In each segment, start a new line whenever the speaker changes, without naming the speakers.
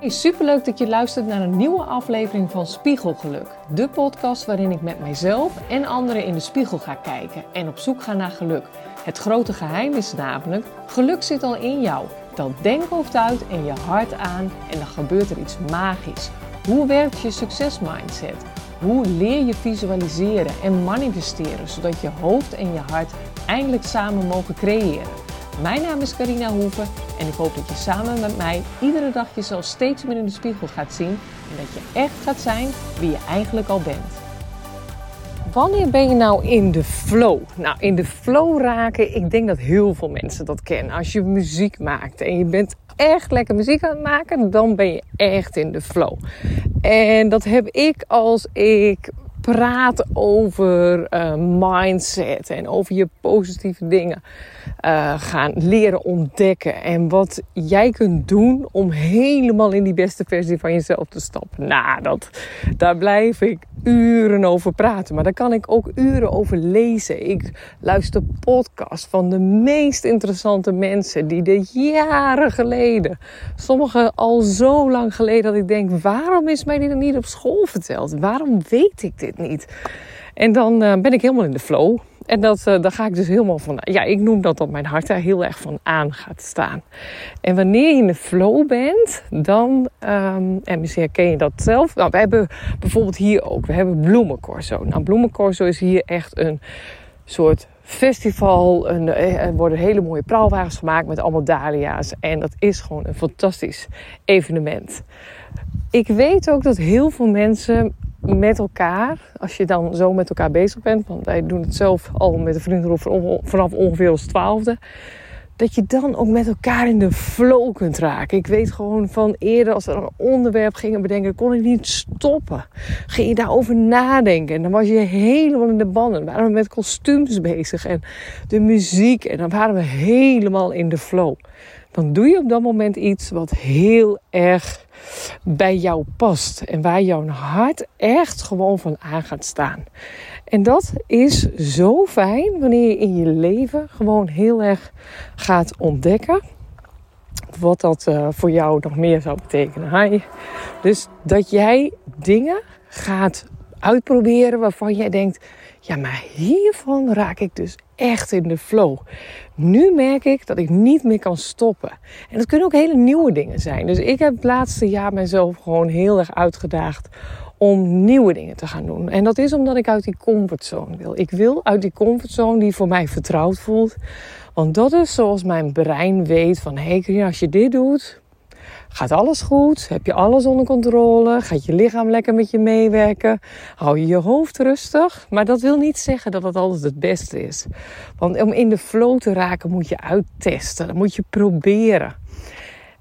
Hey, superleuk dat je luistert naar een nieuwe aflevering van Spiegelgeluk. De podcast waarin ik met mijzelf en anderen in de spiegel ga kijken en op zoek ga naar geluk. Het grote geheim is namelijk, geluk zit al in jou. Tel denkhoofd uit en je hart aan en dan gebeurt er iets magisch. Hoe werkt je succesmindset? Hoe leer je visualiseren en manifesteren zodat je hoofd en je hart eindelijk samen mogen creëren? Mijn naam is Carina Hoeven en ik hoop dat je samen met mij iedere dag jezelf steeds meer in de spiegel gaat zien en dat je echt gaat zijn wie je eigenlijk al bent. Wanneer ben je nou in de flow? Nou, in de flow raken, ik denk dat heel veel mensen dat kennen. Als je muziek maakt en je bent echt lekker muziek aan het maken, dan ben je echt in de flow. En dat heb ik als ik praat over uh, mindset en over je positieve dingen uh, gaan leren ontdekken. En wat jij kunt doen om helemaal in die beste versie van jezelf te stappen. Nou, dat, daar blijf ik uren over praten. Maar daar kan ik ook uren over lezen. Ik luister podcasts van de meest interessante mensen die de jaren geleden, sommige al zo lang geleden, dat ik denk: waarom is mij dit niet op school verteld? Waarom weet ik dit niet? En dan uh, ben ik helemaal in de flow. En dat, uh, daar ga ik dus helemaal van. Ja, ik noem dat dat mijn hart daar heel erg van aan gaat staan. En wanneer je in de flow bent, dan. Um, en misschien herken je dat zelf. Nou, we hebben bijvoorbeeld hier ook. We hebben Bloemencorso. Nou, Bloemencorso is hier echt een soort festival. Eh, er worden hele mooie praalwagens gemaakt met allemaal dahlia's. En dat is gewoon een fantastisch evenement. Ik weet ook dat heel veel mensen met elkaar, als je dan zo met elkaar bezig bent, want wij doen het zelf al met een vriendengroep vanaf ongeveer als twaalfde, dat je dan ook met elkaar in de flow kunt raken. Ik weet gewoon van eerder, als we een onderwerp gingen bedenken, kon ik niet stoppen. Ging je daarover nadenken en dan was je helemaal in de banden. Dan waren we met kostuums bezig en de muziek en dan waren we helemaal in de flow. Dan doe je op dat moment iets wat heel erg bij jou past. En waar jouw hart echt gewoon van aan gaat staan. En dat is zo fijn wanneer je in je leven gewoon heel erg gaat ontdekken. Wat dat uh, voor jou nog meer zou betekenen. Dus dat jij dingen gaat uitproberen waarvan jij denkt: ja, maar hiervan raak ik dus echt in de flow. Nu merk ik dat ik niet meer kan stoppen. En dat kunnen ook hele nieuwe dingen zijn. Dus ik heb het laatste jaar mezelf gewoon heel erg uitgedaagd om nieuwe dingen te gaan doen. En dat is omdat ik uit die comfortzone wil. Ik wil uit die comfortzone die voor mij vertrouwd voelt. Want dat is zoals mijn brein weet van... hé, hey, als je dit doet, Gaat alles goed? Heb je alles onder controle? Gaat je lichaam lekker met je meewerken? Hou je je hoofd rustig? Maar dat wil niet zeggen dat het altijd het beste is. Want om in de flow te raken moet je uittesten. Dan moet je proberen.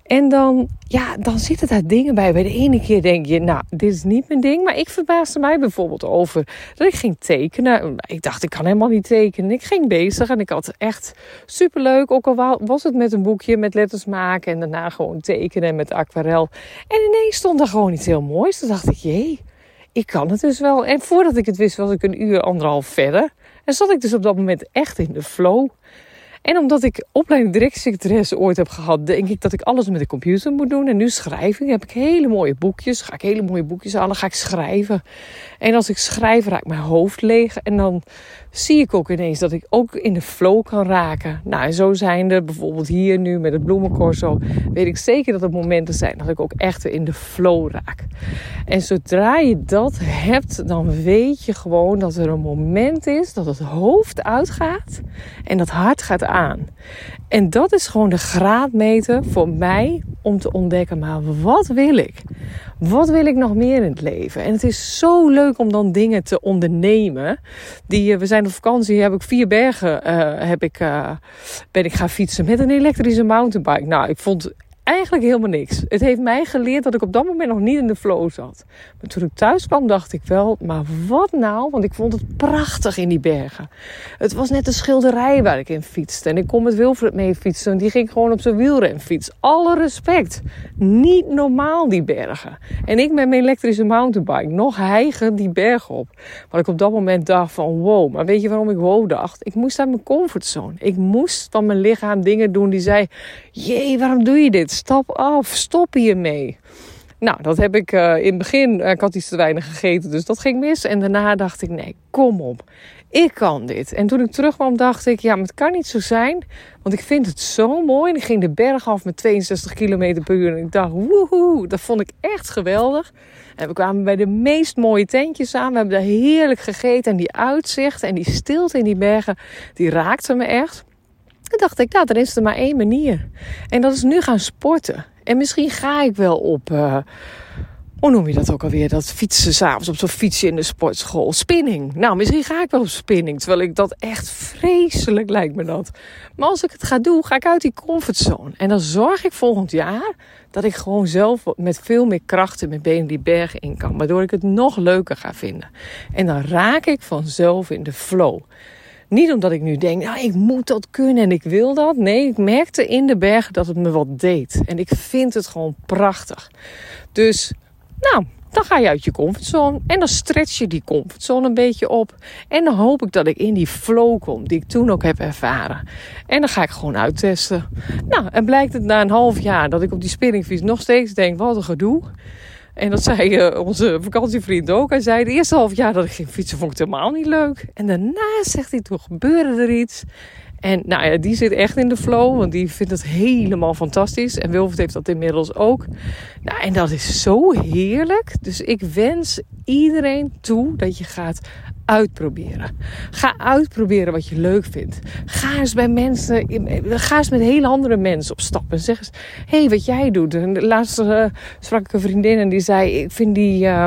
En dan, ja, dan zitten daar dingen bij. Bij de ene keer denk je, nou, dit is niet mijn ding. Maar ik verbaasde mij bijvoorbeeld over dat ik ging tekenen. Ik dacht, ik kan helemaal niet tekenen. Ik ging bezig en ik had echt superleuk. Ook al was het met een boekje met letters maken en daarna gewoon tekenen met aquarel. En ineens stond er gewoon iets heel moois. Toen dacht ik, jee, ik kan het dus wel. En voordat ik het wist, was ik een uur, anderhalf verder. En zat ik dus op dat moment echt in de flow. En omdat ik opleiding directiesecretaresse ooit heb gehad, denk ik dat ik alles met de computer moet doen. En nu schrijf ik. Heb ik hele mooie boekjes. Ga ik hele mooie boekjes halen. Ga ik schrijven. En als ik schrijf, raak mijn hoofd leeg. En dan zie ik ook ineens dat ik ook in de flow kan raken. Nou, en zo zijn er bijvoorbeeld hier nu met het bloemencorso. Weet ik zeker dat er momenten zijn dat ik ook echt in de flow raak. En zodra je dat hebt, dan weet je gewoon dat er een moment is dat het hoofd uitgaat en dat hart gaat aan. En dat is gewoon de graadmeter voor mij om te ontdekken, maar wat wil ik? Wat wil ik nog meer in het leven? En het is zo leuk om dan dingen te ondernemen. Die, eh, we zijn op vakantie, heb ik vier bergen uh, heb ik, uh, ben ik gaan fietsen met een elektrische mountainbike. Nou, ik vond eigenlijk helemaal niks. Het heeft mij geleerd dat ik op dat moment nog niet in de flow zat. Maar toen ik thuis kwam, dacht ik wel, maar wat nou? Want ik vond het prachtig in die bergen. Het was net een schilderij waar ik in fietste. En ik kon met Wilfred mee fietsen. En die ging gewoon op zijn wielrenfiets. Alle respect. Niet normaal, die bergen. En ik met mijn elektrische mountainbike nog hijgen die berg op. Wat ik op dat moment dacht van wow. Maar weet je waarom ik wow dacht? Ik moest uit mijn comfortzone. Ik moest van mijn lichaam dingen doen die zei... Jee, waarom doe je dit? Stap af. Stop hiermee. Nou, dat heb ik uh, in het begin. Uh, ik had iets te weinig gegeten, dus dat ging mis. En daarna dacht ik: nee, kom op. Ik kan dit. En toen ik terugkwam, dacht ik: ja, maar het kan niet zo zijn. Want ik vind het zo mooi. En ik ging de berg af met 62 km per uur. En ik dacht: woehoe, dat vond ik echt geweldig. En we kwamen bij de meest mooie tentjes aan. We hebben daar heerlijk gegeten. En die uitzicht en die stilte in die bergen, die raakte me echt. Toen dacht ik, nou, er is er maar één manier. En dat is nu gaan sporten. En misschien ga ik wel op, uh, hoe noem je dat ook alweer? Dat fietsen s'avonds op zo'n fietsje in de sportschool. Spinning. Nou, misschien ga ik wel op spinning. Terwijl ik dat echt vreselijk lijkt me dat. Maar als ik het ga doen, ga ik uit die comfortzone. En dan zorg ik volgend jaar dat ik gewoon zelf met veel meer kracht in mijn benen die bergen in kan. Waardoor ik het nog leuker ga vinden. En dan raak ik vanzelf in de flow. Niet omdat ik nu denk, nou, ik moet dat kunnen en ik wil dat. Nee, ik merkte in de bergen dat het me wat deed. En ik vind het gewoon prachtig. Dus, nou, dan ga je uit je comfortzone en dan stretch je die comfortzone een beetje op. En dan hoop ik dat ik in die flow kom die ik toen ook heb ervaren. En dan ga ik gewoon uittesten. Nou, en blijkt het na een half jaar dat ik op die spinningfiets nog steeds denk, wat een gedoe. En dat zei uh, onze vakantievriend ook. Hij zei, de eerste half jaar dat ik ging fietsen vond ik helemaal niet leuk. En daarna zegt hij, toen gebeurde er iets. En nou ja, die zit echt in de flow, want die vindt het helemaal fantastisch. En Wilfred heeft dat inmiddels ook. Nou, en dat is zo heerlijk. Dus ik wens iedereen toe dat je gaat uitproberen. Ga uitproberen wat je leuk vindt. Ga eens bij mensen, ga eens met hele andere mensen op stap. En zeg eens, hé, hey, wat jij doet. En laatst uh, sprak ik een vriendin en die zei, ik vind die... Uh,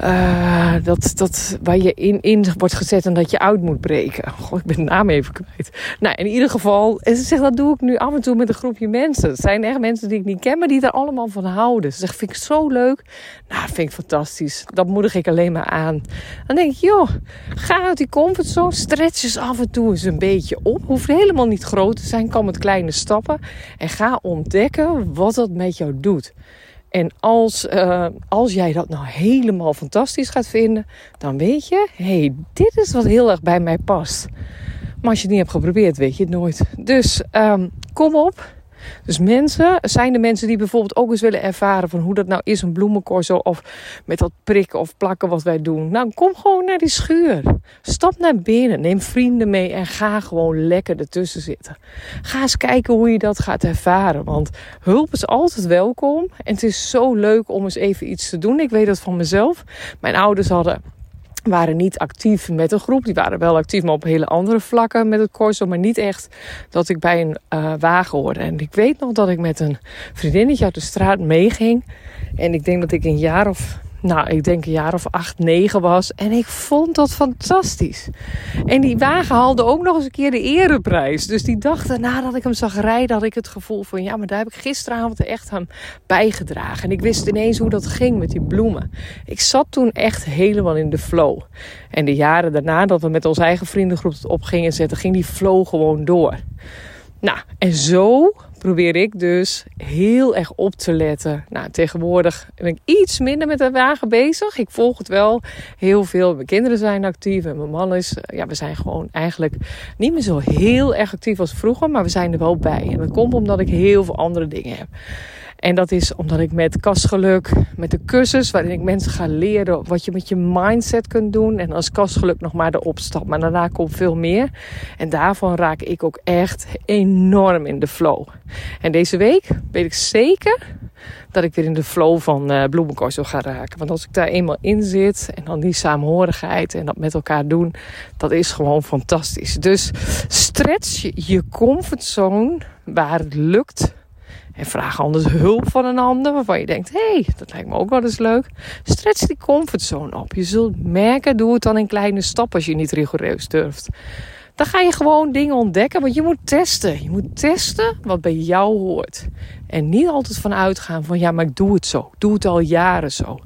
uh, dat, dat waar je in, in wordt gezet en dat je uit moet breken. Goh, ik ben de naam even kwijt. Nou, in ieder geval, en ze zegt dat doe ik nu af en toe met een groepje mensen. Het zijn echt mensen die ik niet ken, maar die er allemaal van houden. Ze zegt, vind ik zo leuk. Nou, vind ik fantastisch. Dat moedig ik alleen maar aan. Dan denk ik, joh, ga uit die comfortzone. Stretch eens af en toe eens een beetje op. Hoeft helemaal niet groot te zijn, kan met kleine stappen. En ga ontdekken wat dat met jou doet. En als, uh, als jij dat nou helemaal fantastisch gaat vinden, dan weet je, hey, dit is wat heel erg bij mij past. Maar als je het niet hebt geprobeerd, weet je het nooit. Dus um, kom op. Dus mensen, zijn de mensen die bijvoorbeeld ook eens willen ervaren van hoe dat nou is, een bloemencorso of met dat prikken of plakken wat wij doen. Nou, kom gewoon naar die schuur. Stap naar binnen, neem vrienden mee en ga gewoon lekker ertussen zitten. Ga eens kijken hoe je dat gaat ervaren, want hulp is altijd welkom en het is zo leuk om eens even iets te doen. Ik weet dat van mezelf. Mijn ouders hadden waren niet actief met een groep. Die waren wel actief, maar op hele andere vlakken met het corso. Maar niet echt dat ik bij een uh, wagen hoorde. En ik weet nog dat ik met een vriendinnetje uit de straat meeging. En ik denk dat ik een jaar of nou, ik denk een jaar of acht, negen was. En ik vond dat fantastisch. En die wagen haalde ook nog eens een keer de ereprijs. Dus die dachten, nadat ik hem zag rijden, had ik het gevoel van... ja, maar daar heb ik gisteravond echt aan bijgedragen. En ik wist ineens hoe dat ging met die bloemen. Ik zat toen echt helemaal in de flow. En de jaren daarna, dat we met onze eigen vriendengroep het op gingen zetten... ging die flow gewoon door. Nou, en zo probeer ik dus heel erg op te letten. Nou, tegenwoordig ben ik iets minder met de wagen bezig. Ik volg het wel heel veel. Mijn kinderen zijn actief en mijn man is... Eh, ja, we zijn gewoon eigenlijk niet meer zo heel erg actief als vroeger. Maar we zijn er wel bij. En dat komt omdat ik heel veel andere dingen heb. En dat is omdat ik met kastgeluk, met de cursus waarin ik mensen ga leren wat je met je mindset kunt doen. En als kastgeluk nog maar de opstap. Maar daarna komt veel meer. En daarvan raak ik ook echt enorm in de flow. En deze week weet ik zeker dat ik weer in de flow van uh, bloemencorso ga raken. Want als ik daar eenmaal in zit en dan die saamhorigheid en dat met elkaar doen, dat is gewoon fantastisch. Dus stretch je comfortzone waar het lukt en vraag anders hulp van een ander waarvan je denkt: hé, hey, dat lijkt me ook wel eens leuk. Stretch die comfortzone op. Je zult merken, doe het dan in kleine stappen als je niet rigoureus durft. Dan ga je gewoon dingen ontdekken, want je moet testen. Je moet testen wat bij jou hoort. En niet altijd van uitgaan van ja, maar ik doe het zo. Doe het al jaren zo.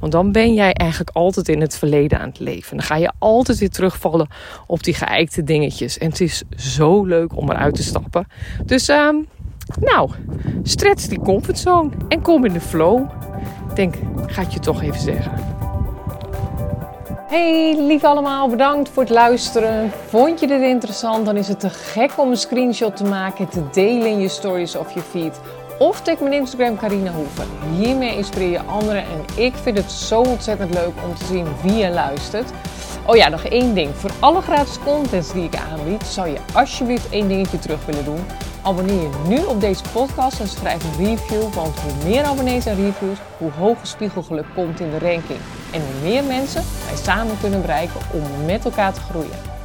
Want dan ben jij eigenlijk altijd in het verleden aan het leven. Dan ga je altijd weer terugvallen op die geëikte dingetjes. En het is zo leuk om eruit te stappen. Dus um, nou, stretch die comfortzone en kom in de flow. Denk, ga je toch even zeggen. Hey lief allemaal, bedankt voor het luisteren. Vond je dit interessant? Dan is het te gek om een screenshot te maken en te delen in je stories of je feed. Of tag mijn Instagram Carina Hoeven. Hiermee inspireer je anderen en ik vind het zo ontzettend leuk om te zien wie je luistert. Oh ja, nog één ding. Voor alle gratis contents die ik aanbied, zou je alsjeblieft één dingetje terug willen doen. Abonneer je nu op deze podcast en schrijf een review, want hoe meer abonnees en reviews, hoe hoger spiegelgeluk komt in de ranking. En hoe meer mensen wij samen kunnen bereiken om met elkaar te groeien.